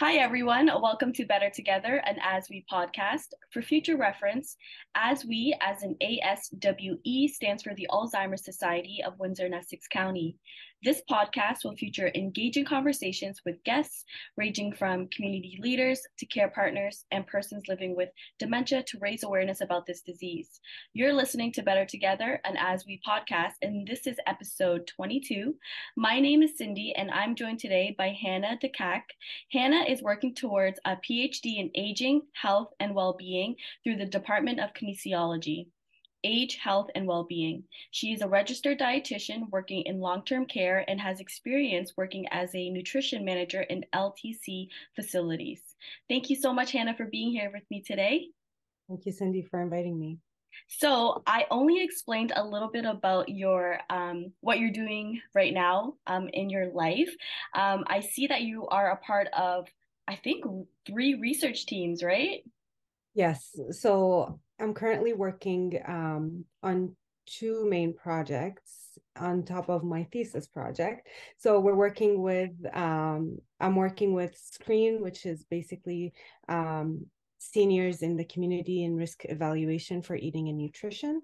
Hi, everyone. Welcome to Better Together, and As We podcast. For future reference, As We, as an ASWE, stands for the Alzheimer's Society of Windsor and Essex County. This podcast will feature engaging conversations with guests ranging from community leaders to care partners and persons living with dementia to raise awareness about this disease. You're listening to Better Together, and As We podcast, and this is episode 22. My name is Cindy, and I'm joined today by Hana Dakkak. Hana is working towards a PhD in aging, health, and well being through the Department of Kinesiology age, health, and well being. She is a registered dietitian working in long term care and has experience working as a nutrition manager in LTC facilities. Thank you so much, Hana, for being here with me today. Thank you, Cindy, for inviting me. So I only explained a little bit about your um, what you're doing right now um, in your life. Um, I see that you are a part of, I think, three research teams, right? Yes. So I'm currently working um, on two main projects on top of my thesis project. So we're working with, um, I'm working with SCREEN, which is basically um, seniors in the community and risk evaluation for eating and nutrition.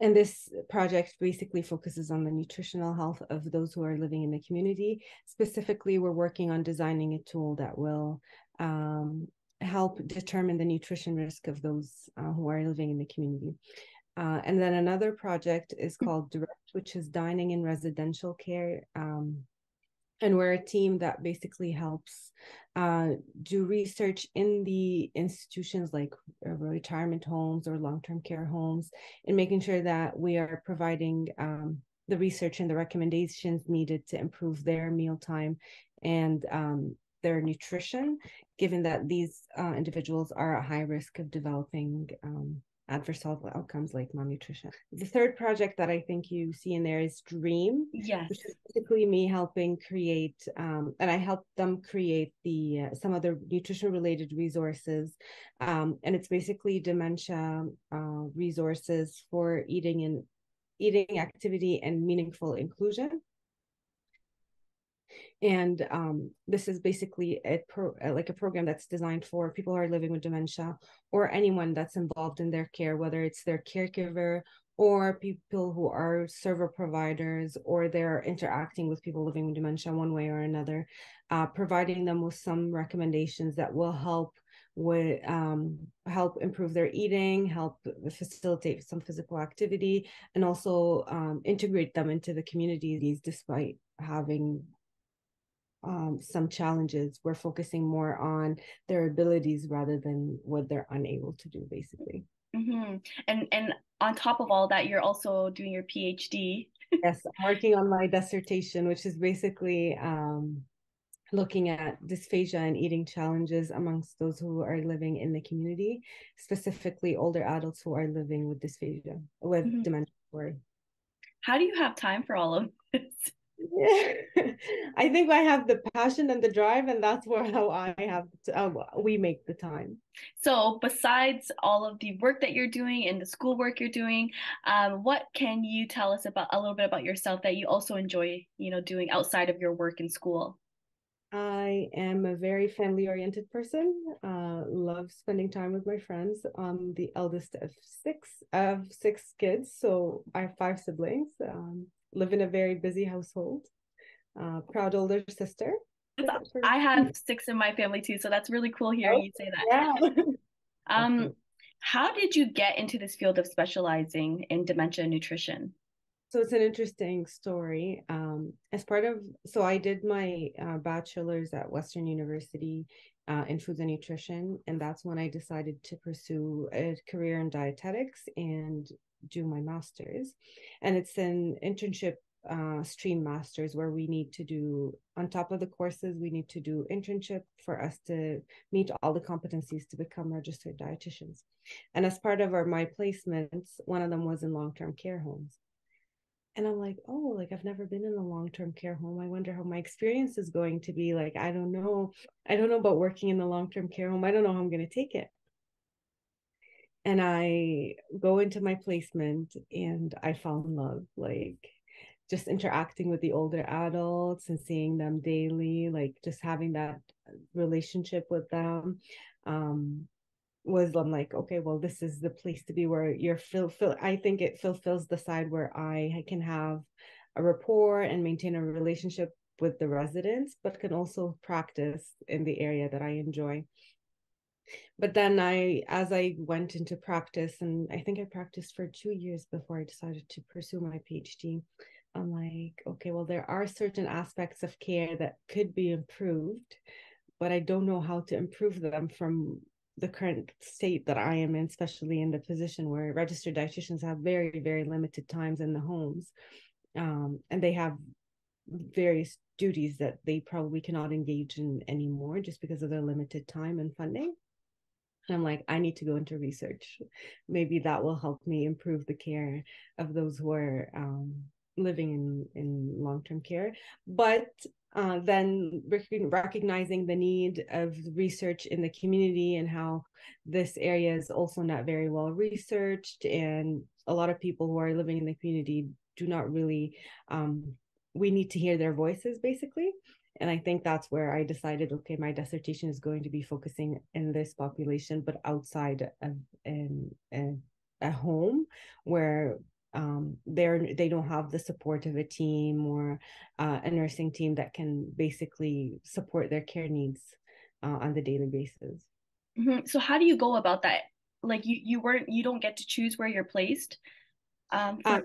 And this project basically focuses on the nutritional health of those who are living in the community. Specifically, we're working on designing a tool that will um, help determine the nutrition risk of those uh, who are living in the community. Uh, and then another project is called Direct, which is dining in residential care. Um, and we're a team that basically helps uh, do research in the institutions like uh, retirement homes or long-term care homes and making sure that we are providing um, the research and the recommendations needed to improve their mealtime and um, their nutrition, given that these uh, individuals are at high risk of developing um, adverse health outcomes like malnutrition. The third project that I think you see in there is Dream, yes. which is basically me helping create, um, and I help them create the uh, some of the nutrition related resources, um, and it's basically dementia uh, resources for eating and eating activity and meaningful inclusion and um, this is basically a pro like a program that's designed for people who are living with dementia or anyone that's involved in their care whether it's their caregiver or people who are server providers or they're interacting with people living with dementia one way or another uh, providing them with some recommendations that will help with um, help improve their eating, help facilitate some physical activity, and also um, integrate them into the communities despite having um, some challenges. We're focusing more on their abilities rather than what they're unable to do, basically. Mm-hmm. And and on top of all that, you're also doing your PhD. yes, I'm working on my dissertation, which is basically um, looking at dysphagia and eating challenges amongst those who are living in the community, specifically older adults who are living with dysphagia, with mm-hmm. dementia. How do you have time for all of this? I think I have the passion and the drive, and that's where how I have to, uh, we make the time. So, besides all of the work that you're doing and the school work you're doing, um, what can you tell us about a little bit about yourself that you also enjoy, you know, doing outside of your work in school? I am a very family oriented person. Uh, love spending time with my friends. I'm the eldest of six of six kids, so I have five siblings. Um, live in a very busy household. Uh, proud older sister. I have six in my family too, so that's really cool hearing oh, you say that. Yeah. um, how did you get into this field of specializing in dementia nutrition? So it's an interesting story. Um, as part of, so I did my uh, bachelor's at Western University uh, in foods and nutrition, and that's when I decided to pursue a career in dietetics and do my master's. And it's an internship uh, stream masters where we need to do on top of the courses we need to do internship for us to meet all the competencies to become registered dietitians. And as part of our my placements one of them was in long-term care homes. And i'm like oh like i've never been in a long-term care home. I wonder how my experience is going to be. Like i don't know. I don't know about working in the long-term care home. I don't know how i'm going to take it and I go into my placement and I fall in love. Like just interacting with the older adults and seeing them daily, like just having that relationship with them. Um, was I'm like, okay, well, this is the place to be where you're feel, feel I think it fulfills the side where I can have a rapport and maintain a relationship with the residents, but can also practice in the area that I enjoy. But then I, as I went into practice, and I think I practiced for two years before I decided to pursue my PhD. I'm like, okay, well, there are certain aspects of care that could be improved, but I don't know how to improve them from the current state that I am in, especially in the position where registered dietitians have very, very limited times in the homes. Um, and they have various duties that they probably cannot engage in anymore just because of their limited time and funding. And I'm like, I need to go into research. Maybe that will help me improve the care of those who are um, living in, in long term care. But uh, then recognizing the need of research in the community and how this area is also not very well researched and a lot of people who are living in the community do not really um, we need to hear their voices basically and i think that's where i decided okay my dissertation is going to be focusing in this population but outside of in, in a home where um, they're they don't have the support of a team or uh, a nursing team that can basically support their care needs uh, on the daily basis. Mm-hmm. so how do you go about that? Like you you weren't you don't get to choose where you're placed um, for- um,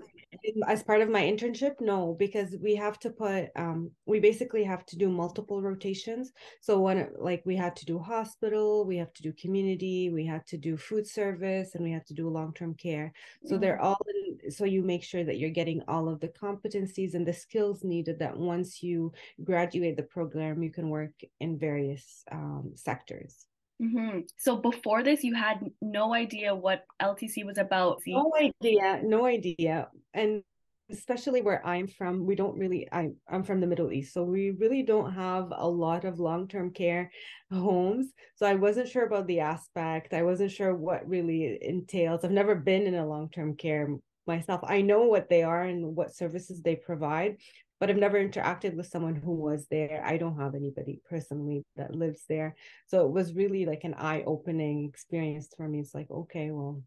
as part of my internship no because we have to put um we basically have to do multiple rotations. So when like we had to do hospital we have to do community we have to do food service and we have to do long-term care. So mm-hmm. they're all in, so you make sure that you're getting all of the competencies and the skills needed that once you graduate the program you can work in various um, sectors Mm-hmm. So before this, you had no idea what LTC was about. No idea, no idea, and especially where I'm from, we don't really. I I'm from the Middle East, so we really don't have a lot of long term care homes. So I wasn't sure about the aspect. I wasn't sure what really entails. I've never been in a long term care myself. I know what they are and what services they provide, but I've never interacted with someone who was there. I don't have anybody personally that lives there. So it was really like an eye opening experience for me. It's like, okay, well,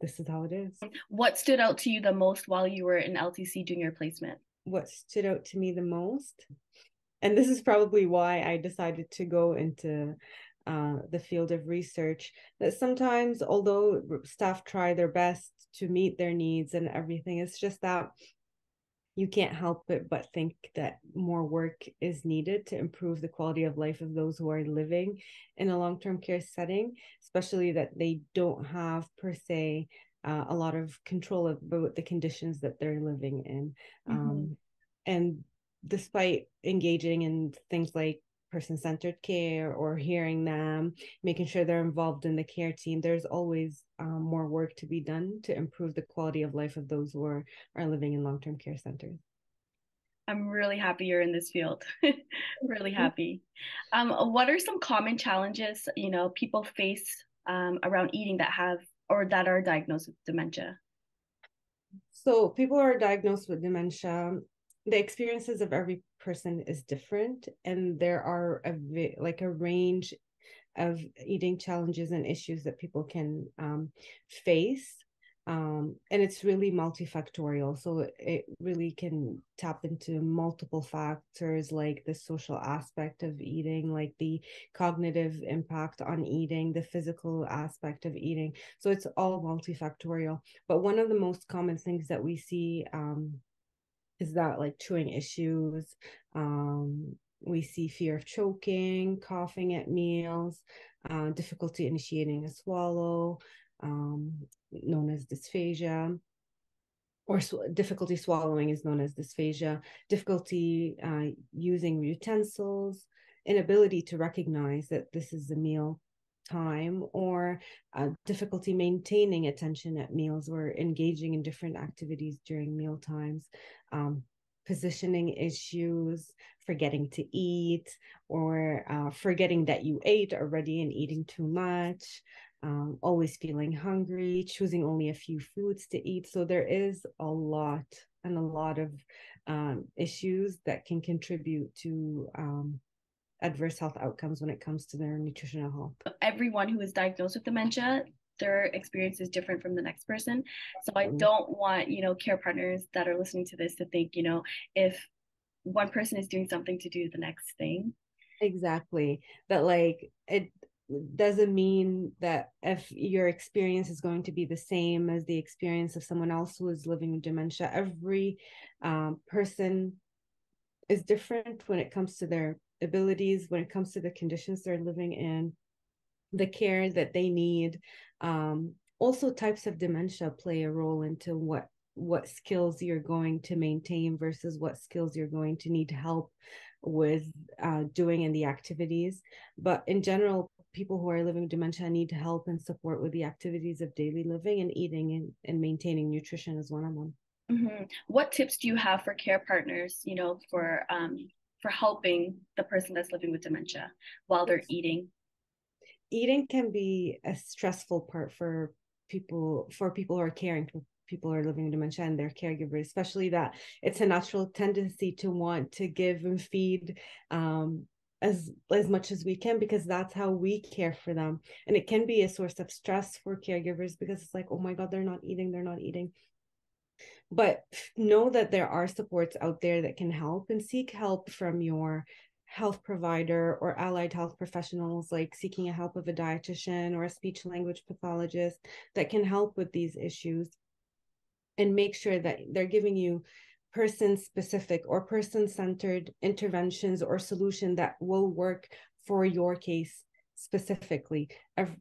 this is how it is. What stood out to you the most while you were in LTC doing your placement? What stood out to me the most? And this is probably why I decided to go into uh, the field of research that sometimes although staff try their best to meet their needs and everything it's just that you can't help it but think that more work is needed to improve the quality of life of those who are living in a long-term care setting especially that they don't have per se uh, a lot of control about the conditions that they're living in mm-hmm. um, and despite engaging in things like person-centered care or hearing them making sure they're involved in the care team. There's always um, more work to be done to improve the quality of life of those who are, are living in long-term care centers. I'm really happy you're in this field. Really happy. Um, what are some common challenges you know people face um, around eating that have or that are diagnosed with dementia? So people are diagnosed with dementia the experiences of every person is different and there are a like a range of eating challenges and issues that people can um, face um, and it's really multifactorial so it really can tap into multiple factors like the social aspect of eating like the cognitive impact on eating the physical aspect of eating so it's all multifactorial. But one of the most common things that we see um, is that like chewing issues? Um, we see fear of choking coughing at meals uh, difficulty initiating a swallow um, known as dysphagia or sw- difficulty swallowing is known as dysphagia difficulty uh, using utensils inability to recognize that this is a meal time or uh, difficulty maintaining attention at meals or engaging in different activities during meal times um, positioning issues forgetting to eat or uh, forgetting that you ate already and eating too much um, always feeling hungry, choosing only a few foods to eat. So there is a lot and a lot of um, issues that can contribute to um, adverse health outcomes when it comes to their nutritional health. Everyone who is diagnosed with dementia, their experience is different from the next person. So I don't want, you know, care partners that are listening to this to think, you know, if one person is doing something to do the next thing. Exactly. That like it doesn't mean that if your experience is going to be the same as the experience of someone else who is living with dementia, every um, person is different when it comes to their abilities, when it comes to the conditions they're living in, the care that they need. Um, also, types of dementia play a role into what what skills you're going to maintain versus what skills you're going to need help with uh, doing in the activities. But in general, people who are living with dementia need help and support with the activities of daily living and eating and, and maintaining nutrition is one of them. Mm-hmm. What tips do you have for care partners, you know, for um, for helping the person that's living with dementia while they're eating? Eating can be a stressful part for people for people who are caring for people who are living with dementia and their caregivers, especially that it's a natural tendency to want to give and feed um, as as much as we can because that's how we care for them. And it can be a source of stress for caregivers because it's like oh my god they're not eating they're not eating but know that there are supports out there that can help and seek help from your health provider or allied health professionals like seeking a help of a dietitian or a speech language pathologist that can help with these issues and make sure that they're giving you person specific or person centered interventions or solution that will work for your case specifically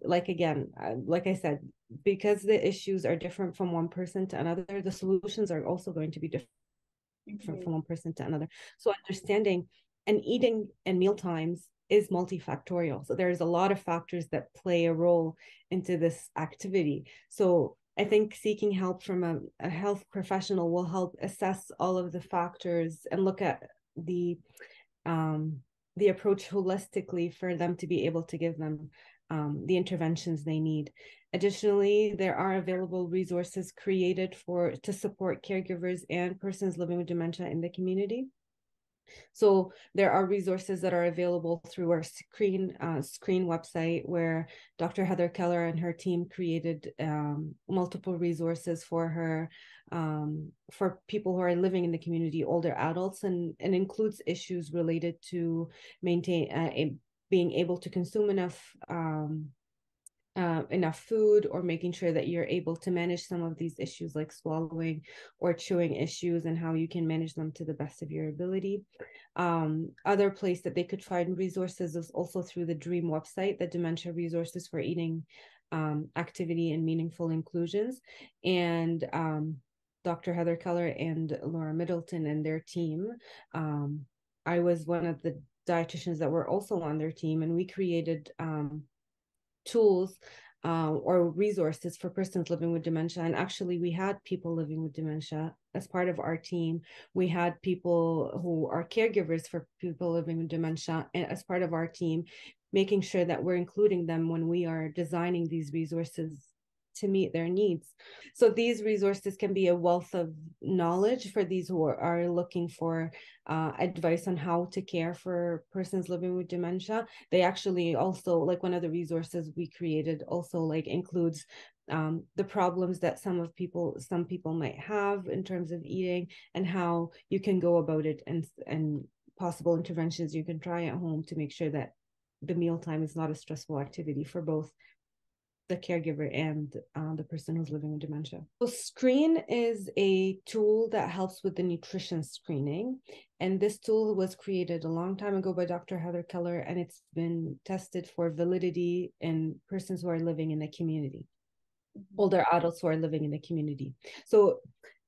like again uh, like i said because the issues are different from one person to another the solutions are also going to be different mm-hmm. from one person to another. So understanding and eating and meal times is multifactorial. So there's a lot of factors that play a role into this activity. So I think seeking help from a, a health professional will help assess all of the factors and look at the um, the approach holistically for them to be able to give them um, the interventions they need. Additionally, there are available resources created for to support caregivers and persons living with dementia in the community. So there are resources that are available through our screen uh, screen website where Dr. Heather Keller and her team created um, multiple resources for her um, for people who are living in the community, older adults, and and includes issues related to maintain uh, being able to consume enough um, uh, enough food or making sure that you're able to manage some of these issues like swallowing or chewing issues and how you can manage them to the best of your ability. Um, other place that they could find resources is also through the DREAM website, the Dementia Resources for Eating um, Activity and Meaningful Inclusions. And um, Dr. Heather Keller and Laura Middleton and their team. Um, I was one of the dietitians that were also on their team, and we created um, tools uh, or resources for persons living with dementia. And actually, we had people living with dementia as part of our team. We had people who are caregivers for people living with dementia as part of our team, making sure that we're including them when we are designing these resources to meet their needs. So these resources can be a wealth of knowledge for these who are, looking for uh, advice on how to care for persons living with dementia. They actually also like one of the resources we created also like includes um, the problems that some of people some people might have in terms of eating and how you can go about it and and possible interventions you can try at home to make sure that the mealtime is not a stressful activity for both the caregiver and uh, the person who's living with dementia. So, Screen is a tool that helps with the nutrition screening. And this tool was created a long time ago by Dr. Heather Keller, and it's been tested for validity in persons who are living in the community, mm-hmm. older adults who are living in the community. So,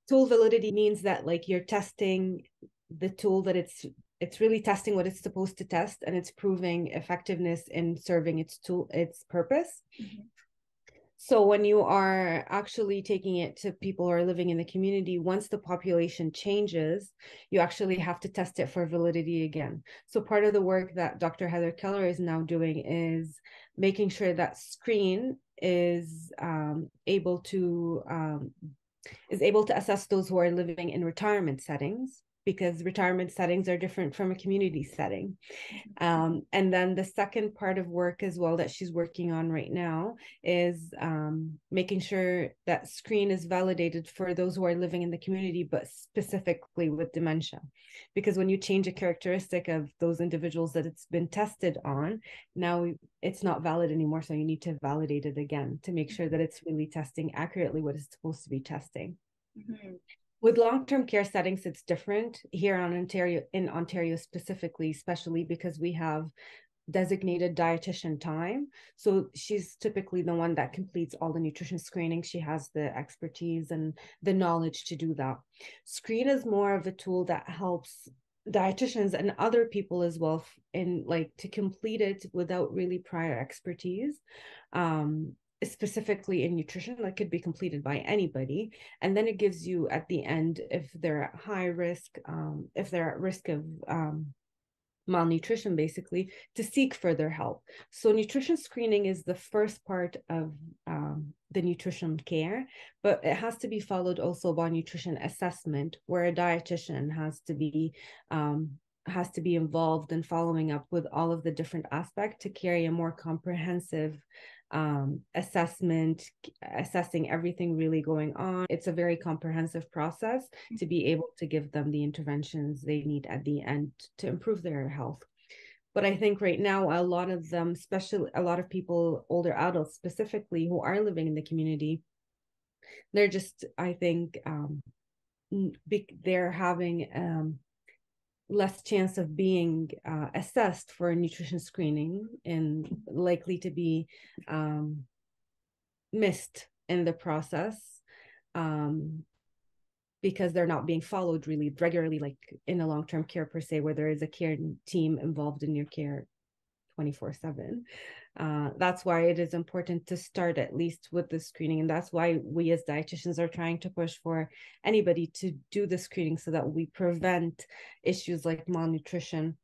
tool validity means that, like, you're testing the tool that it's it's really testing what it's supposed to test and it's proving effectiveness in serving its tool its purpose mm-hmm. So when you are actually taking it to people who are living in the community, once the population changes, you actually have to test it for validity again. So part of the work that Dr. Heather Keller is now doing is making sure that screen is um, able to um, is able to assess those who are living in retirement settings because retirement settings are different from a community setting. Um, and then the second part of work as well that she's working on right now is um, making sure that screen is validated for those who are living in the community, but specifically with dementia. Because when you change a characteristic of those individuals that it's been tested on, now it's not valid anymore. So you need to validate it again to make sure that it's really testing accurately what it's supposed to be testing. Mm-hmm with long-term care settings it's different here on ontario in ontario specifically especially because we have designated dietitian time. So she's typically the one that completes all the nutrition screening. She has the expertise and the knowledge to do that. Screen is more of a tool that helps dietitians and other people as well in like to complete it without really prior expertise. Um specifically in nutrition that could be completed by anybody and then it gives you at the end if they're at high risk um, if they're at risk of um, malnutrition basically to seek further help. So nutrition screening is the first part of um, the nutrition care but it has to be followed also by nutrition assessment where a dietitian has to be um, has to be involved in following up with all of the different aspects to carry a more comprehensive um, assessment, assessing everything really going on. It's a very comprehensive process to be able to give them the interventions they need at the end to improve their health. But I think right now, a lot of them, especially a lot of people, older adults specifically, who are living in the community, they're just, I think, um, they're having um, less chance of being uh, assessed for nutrition screening and likely to be um, missed in the process um, because they're not being followed really regularly, like in a long term care per se, where there is a care team involved in your care 24 7. Uh, that's why it is important to start at least with the screening. And that's why we as dietitians are trying to push for anybody to do the screening so that we prevent issues like malnutrition.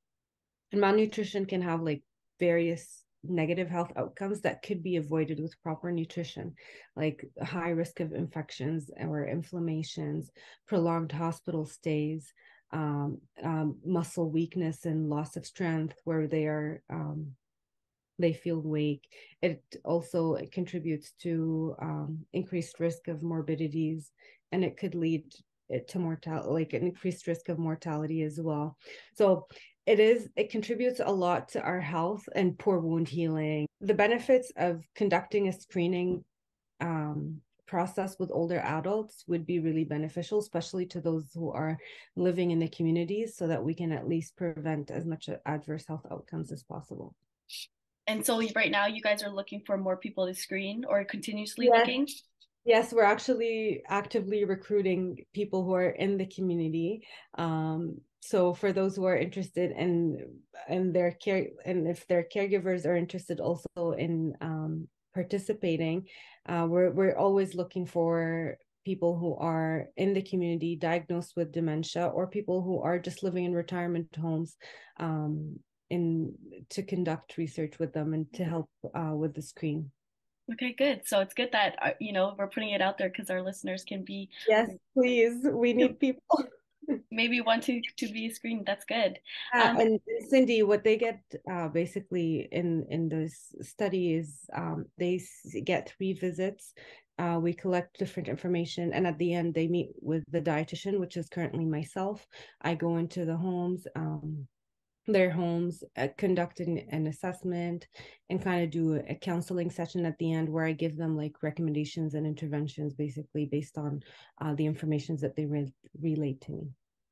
And malnutrition can have like various negative health outcomes that could be avoided with proper nutrition, like high risk of infections or inflammations, prolonged hospital stays, um, um, muscle weakness and loss of strength, where they are um, they feel weak. It also it contributes to um, increased risk of morbidities, and it could lead to mortality, like an increased risk of mortality as well. So it is it contributes a lot to our health and poor wound healing. The benefits of conducting a screening um, process with older adults would be really beneficial, especially to those who are living in the communities, so that we can at least prevent as much adverse health outcomes as possible and so right now you guys are looking for more people to screen or continuously yes. looking? Yes we're actually actively recruiting people who are in the community. Um, so for those who are interested in in their care and if their caregivers are interested also in um, participating uh, we're we're always looking for people who are in the community diagnosed with dementia or people who are just living in retirement homes. Um, in to conduct research with them and to help uh, with the screen. Okay, good. So it's good that uh, you know we're putting it out there because our listeners can be. Yes, please. We need people. maybe want to to be screened. That's good. Uh, um, and Cindy, what they get uh, basically in in this study is um, they get three visits. Uh, we collect different information, and at the end, they meet with the dietitian, which is currently myself. I go into the homes. Um, their homes, uh, conducting an assessment, and kind of do a counseling session at the end where I give them like recommendations and interventions, basically based on uh, the information that they re- relate to me.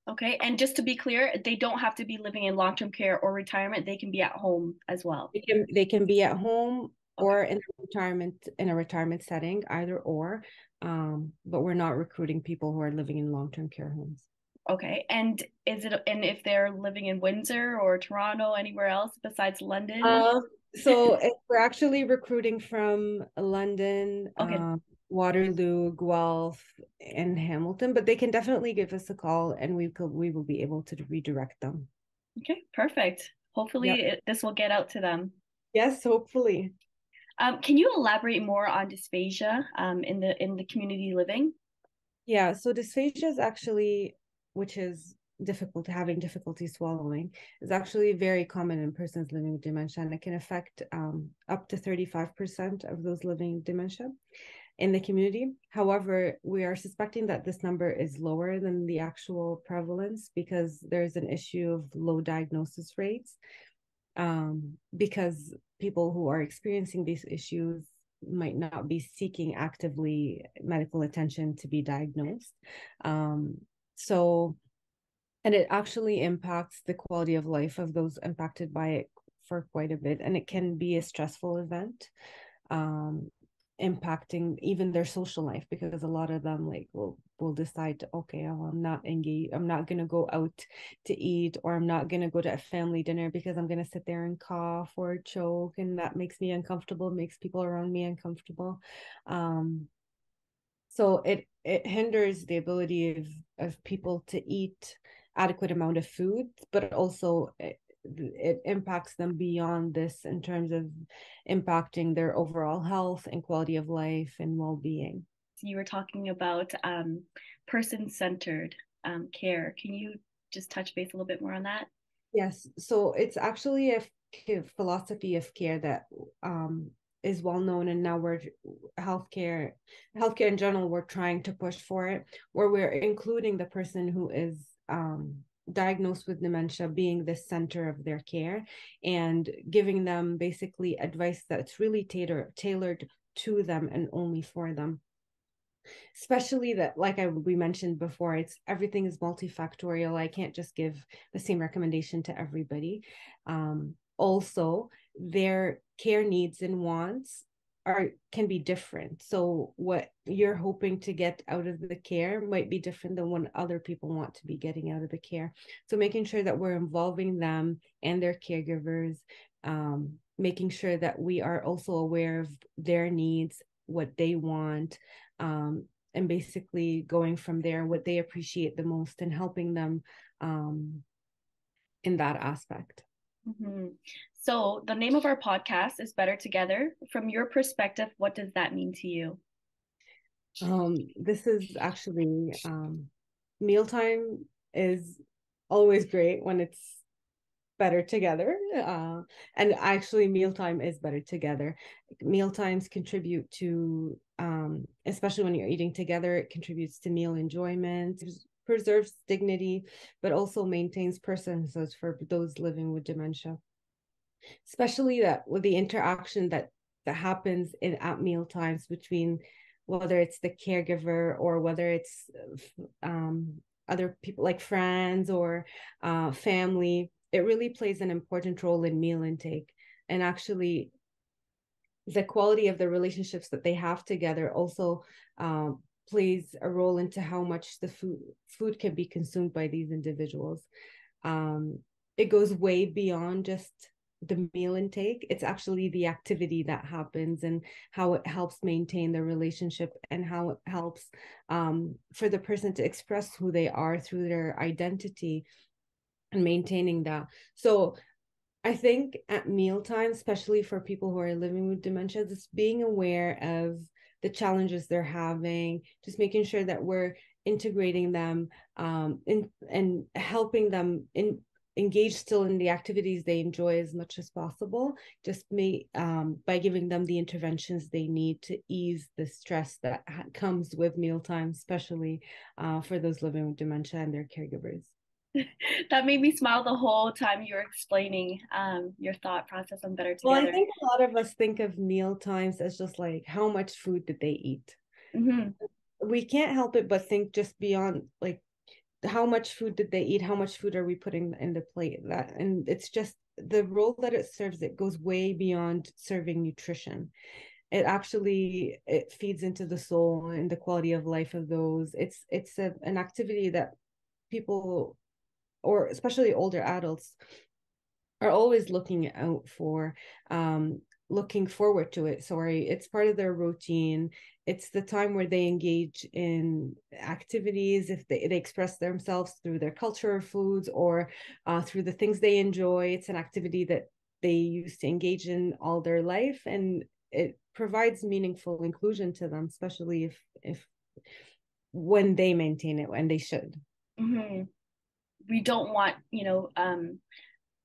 Okay, and just to be clear, they don't have to be living in long-term care or retirement. They can be at home as well. They can they can be at home okay. or in retirement in a retirement setting, either or. Um, but we're not recruiting people who are living in long-term care homes. Okay. And is it and if they're living in Windsor or Toronto, anywhere else besides London? Uh, so we're actually recruiting from London, okay. um, Waterloo, Guelph, and Hamilton, but they can definitely give us a call and we could we will be able to redirect them. Okay, perfect. Hopefully yep. it, this will get out to them. Yes, hopefully. Um, can you elaborate more on dysphagia um, in the in the community living? Yeah, so dysphagia is actually, which is difficult having difficulty swallowing is actually very common in persons living with dementia and it can affect um, up to 35% of those living with dementia in the community. However we are suspecting that this number is lower than the actual prevalence because there's an issue of low diagnosis rates um, because people who are experiencing these issues might not be seeking actively medical attention to be diagnosed um, so and it actually impacts the quality of life of those impacted by it for quite a bit and it can be a stressful event um, impacting even their social life because a lot of them like will will decide okay oh, i'm not engaged i'm not going to go out to eat or i'm not going to go to a family dinner because i'm going to sit there and cough or choke and that makes me uncomfortable makes people around me uncomfortable. Um so it it hinders the ability of of people to eat adequate amount of food, but also it, it impacts them beyond this in terms of impacting their overall health and quality of life and well-being. You were talking about um, person-centered um, care. Can you just touch base a little bit more on that? Yes. So it's actually a philosophy of care that um, is well known and now we're healthcare healthcare in general we're trying to push for it where we're including the person who is um, diagnosed with dementia being the center of their care and giving them basically advice that's really tailor, tailored to them and only for them. Especially that like I we mentioned before it's everything is multifactorial. I can't just give the same recommendation to everybody. Um, also their care needs and wants are can be different. So what you're hoping to get out of the care might be different than what other people want to be getting out of the care. So making sure that we're involving them and their caregivers um, making sure that we are also aware of their needs what they want um, and basically going from there what they appreciate the most and helping them um, in that aspect. Mm-hmm. So, the name of our podcast is Better Together. From your perspective, what does that mean to you? Um, this is actually um, mealtime is always great when it's better together. Uh, and actually, mealtime is better together. Mealtimes contribute to, um, especially when you're eating together, it contributes to meal enjoyment, preserves dignity, but also maintains personhood for those living with dementia especially that with the interaction that that happens in at meal times between whether it's the caregiver or whether it's um, other people like friends or uh, family it really plays an important role in meal intake. And actually the quality of the relationships that they have together also um, plays a role into how much the food food can be consumed by these individuals. Um, it goes way beyond just the meal intake it's actually the activity that happens and how it helps maintain the relationship and how it helps um, for the person to express who they are through their identity and maintaining that. So i think at mealtime especially for people who are living with dementia just being aware of the challenges they're having just making sure that we're integrating them um, in, and helping them in engage still in the activities they enjoy as much as possible just may um, by giving them the interventions they need to ease the stress that ha- comes with mealtime especially uh, for those living with dementia and their caregivers. That made me smile the whole time you were explaining um, your thought process on better together well i think a lot of us think of meal times as just like how much food did they eat? Mm-hmm. we can't help it but think just beyond like how much food did they eat? How much food are we putting in the plate? That and it's just the role that it serves it goes way beyond serving nutrition. It actually it feeds into the soul and the quality of life of those. It's it's a, an activity that people or especially older adults are always looking out for. Um, looking forward to it sorry. It's part of their routine. It's the time where they engage in activities if they, they express themselves through their culture foods or uh, through the things they enjoy. It's an activity that they used to engage in all their life and it provides meaningful inclusion to them especially if if when they maintain it when they should. Mm-hmm. we don't want you know um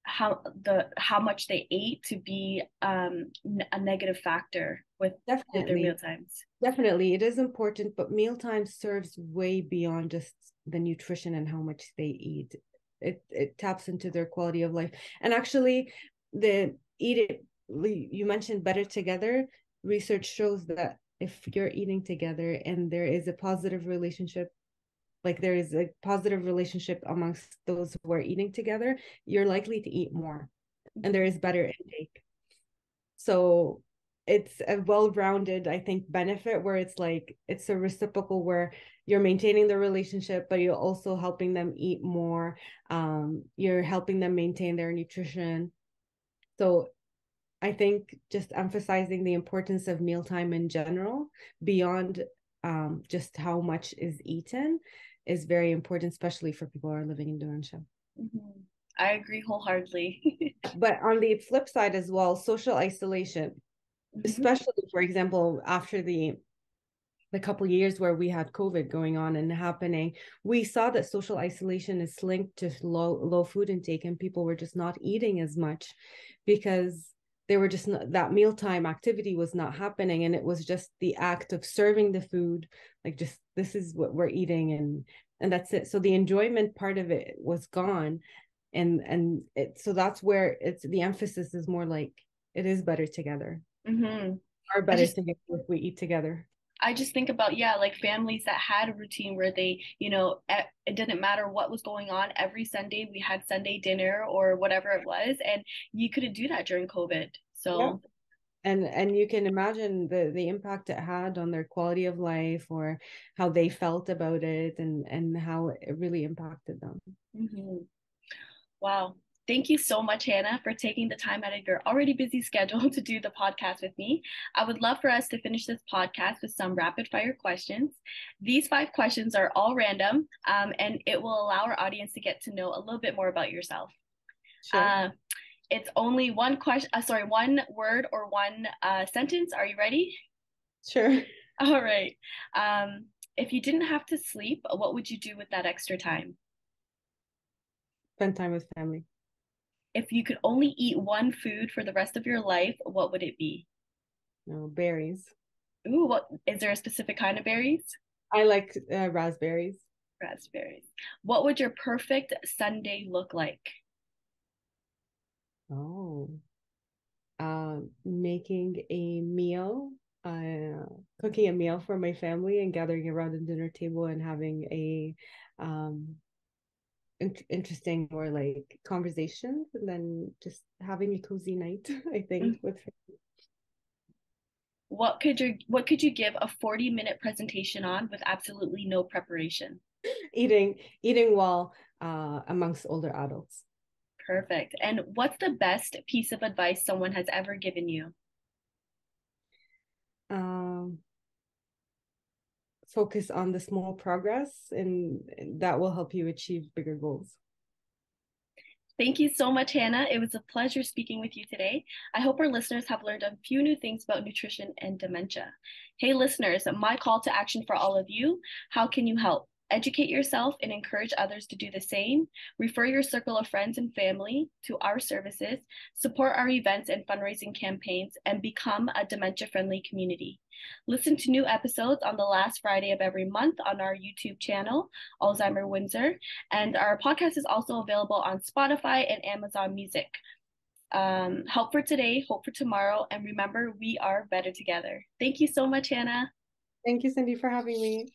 how the how much they ate to be um a negative factor with, definitely. their meal times. Definitely. It is important but mealtime serves way beyond just the nutrition and how much they eat. It it taps into their quality of life. And actually the eat it you mentioned better together. Research shows that if you're eating together and there is a positive relationship like there is a positive relationship amongst those who are eating together you're likely to eat more and there is better intake. So it's a well-rounded i think benefit where it's like it's a reciprocal where you're maintaining the relationship but you're also helping them eat more um, you're helping them maintain their nutrition. So i think just emphasizing the importance of mealtime in general beyond um, just how much is eaten is very important, especially for people who are living in dementia. Mm-hmm. I agree wholeheartedly. but on the flip side as well, social isolation, mm-hmm. especially for example, after the the couple years where we had COVID going on and happening, we saw that social isolation is linked to low low food intake and people were just not eating as much because they were just not, that mealtime activity was not happening and it was just the act of serving the food like just this is what we're eating and and that's it. So the enjoyment part of it was gone and and it so that's where it's the emphasis is more like it is better together. Mm-hmm. or better just, together if we eat together I just think about yeah, like families that had a routine where they, you know, it didn't matter what was going on. Every Sunday we had Sunday dinner or whatever it was, and you couldn't do that during COVID. So, yeah. and and you can imagine the the impact it had on their quality of life or how they felt about it, and and how it really impacted them. Mm-hmm. Wow, Thank you so much, Hana, for taking the time out of your already busy schedule to do the podcast with me. I would love for us to finish this podcast with some rapid fire questions. These five questions are all random, um, and it will allow our audience to get to know a little bit more about yourself. Sure. Uh, it's only one question, uh, sorry, one word or one uh, sentence. Are you ready? Sure. All right. Um, if you didn't have to sleep, what would you do with that extra time? Spend time with family if you could only eat one food for the rest of your life, what would it be? No, berries. Ooh, what is there a specific kind of berries? I like uh, raspberries. Raspberries. What would your perfect Sunday look like? Oh, uh, making a meal, uh, cooking a meal for my family and gathering around the dinner table and having a um, in- interesting or like conversations and then just having a cozy night i think mm-hmm. with what could you what could you give a 40 minute presentation on with absolutely no preparation? Eating eating well uh, amongst older adults. Perfect. And what's the best piece of advice someone has ever given you um focus on the small progress and that will help you achieve bigger goals. Thank you so much, Hana. It was a pleasure speaking with you today. I hope our listeners have learned a few new things about nutrition and dementia. Hey, listeners, my call to action for all of you how can you help? Educate yourself and encourage others to do the same. Refer your circle of friends and family to our services, support our events and fundraising campaigns, and become a dementia friendly community. Listen to new episodes on the last Friday of every month on our YouTube channel, Alzheimer Windsor. And our podcast is also available on Spotify and Amazon Music. Um, help for today, hope for tomorrow, and remember, we are better together. Thank you so much, Hana. Thank you, Cindy, for having me.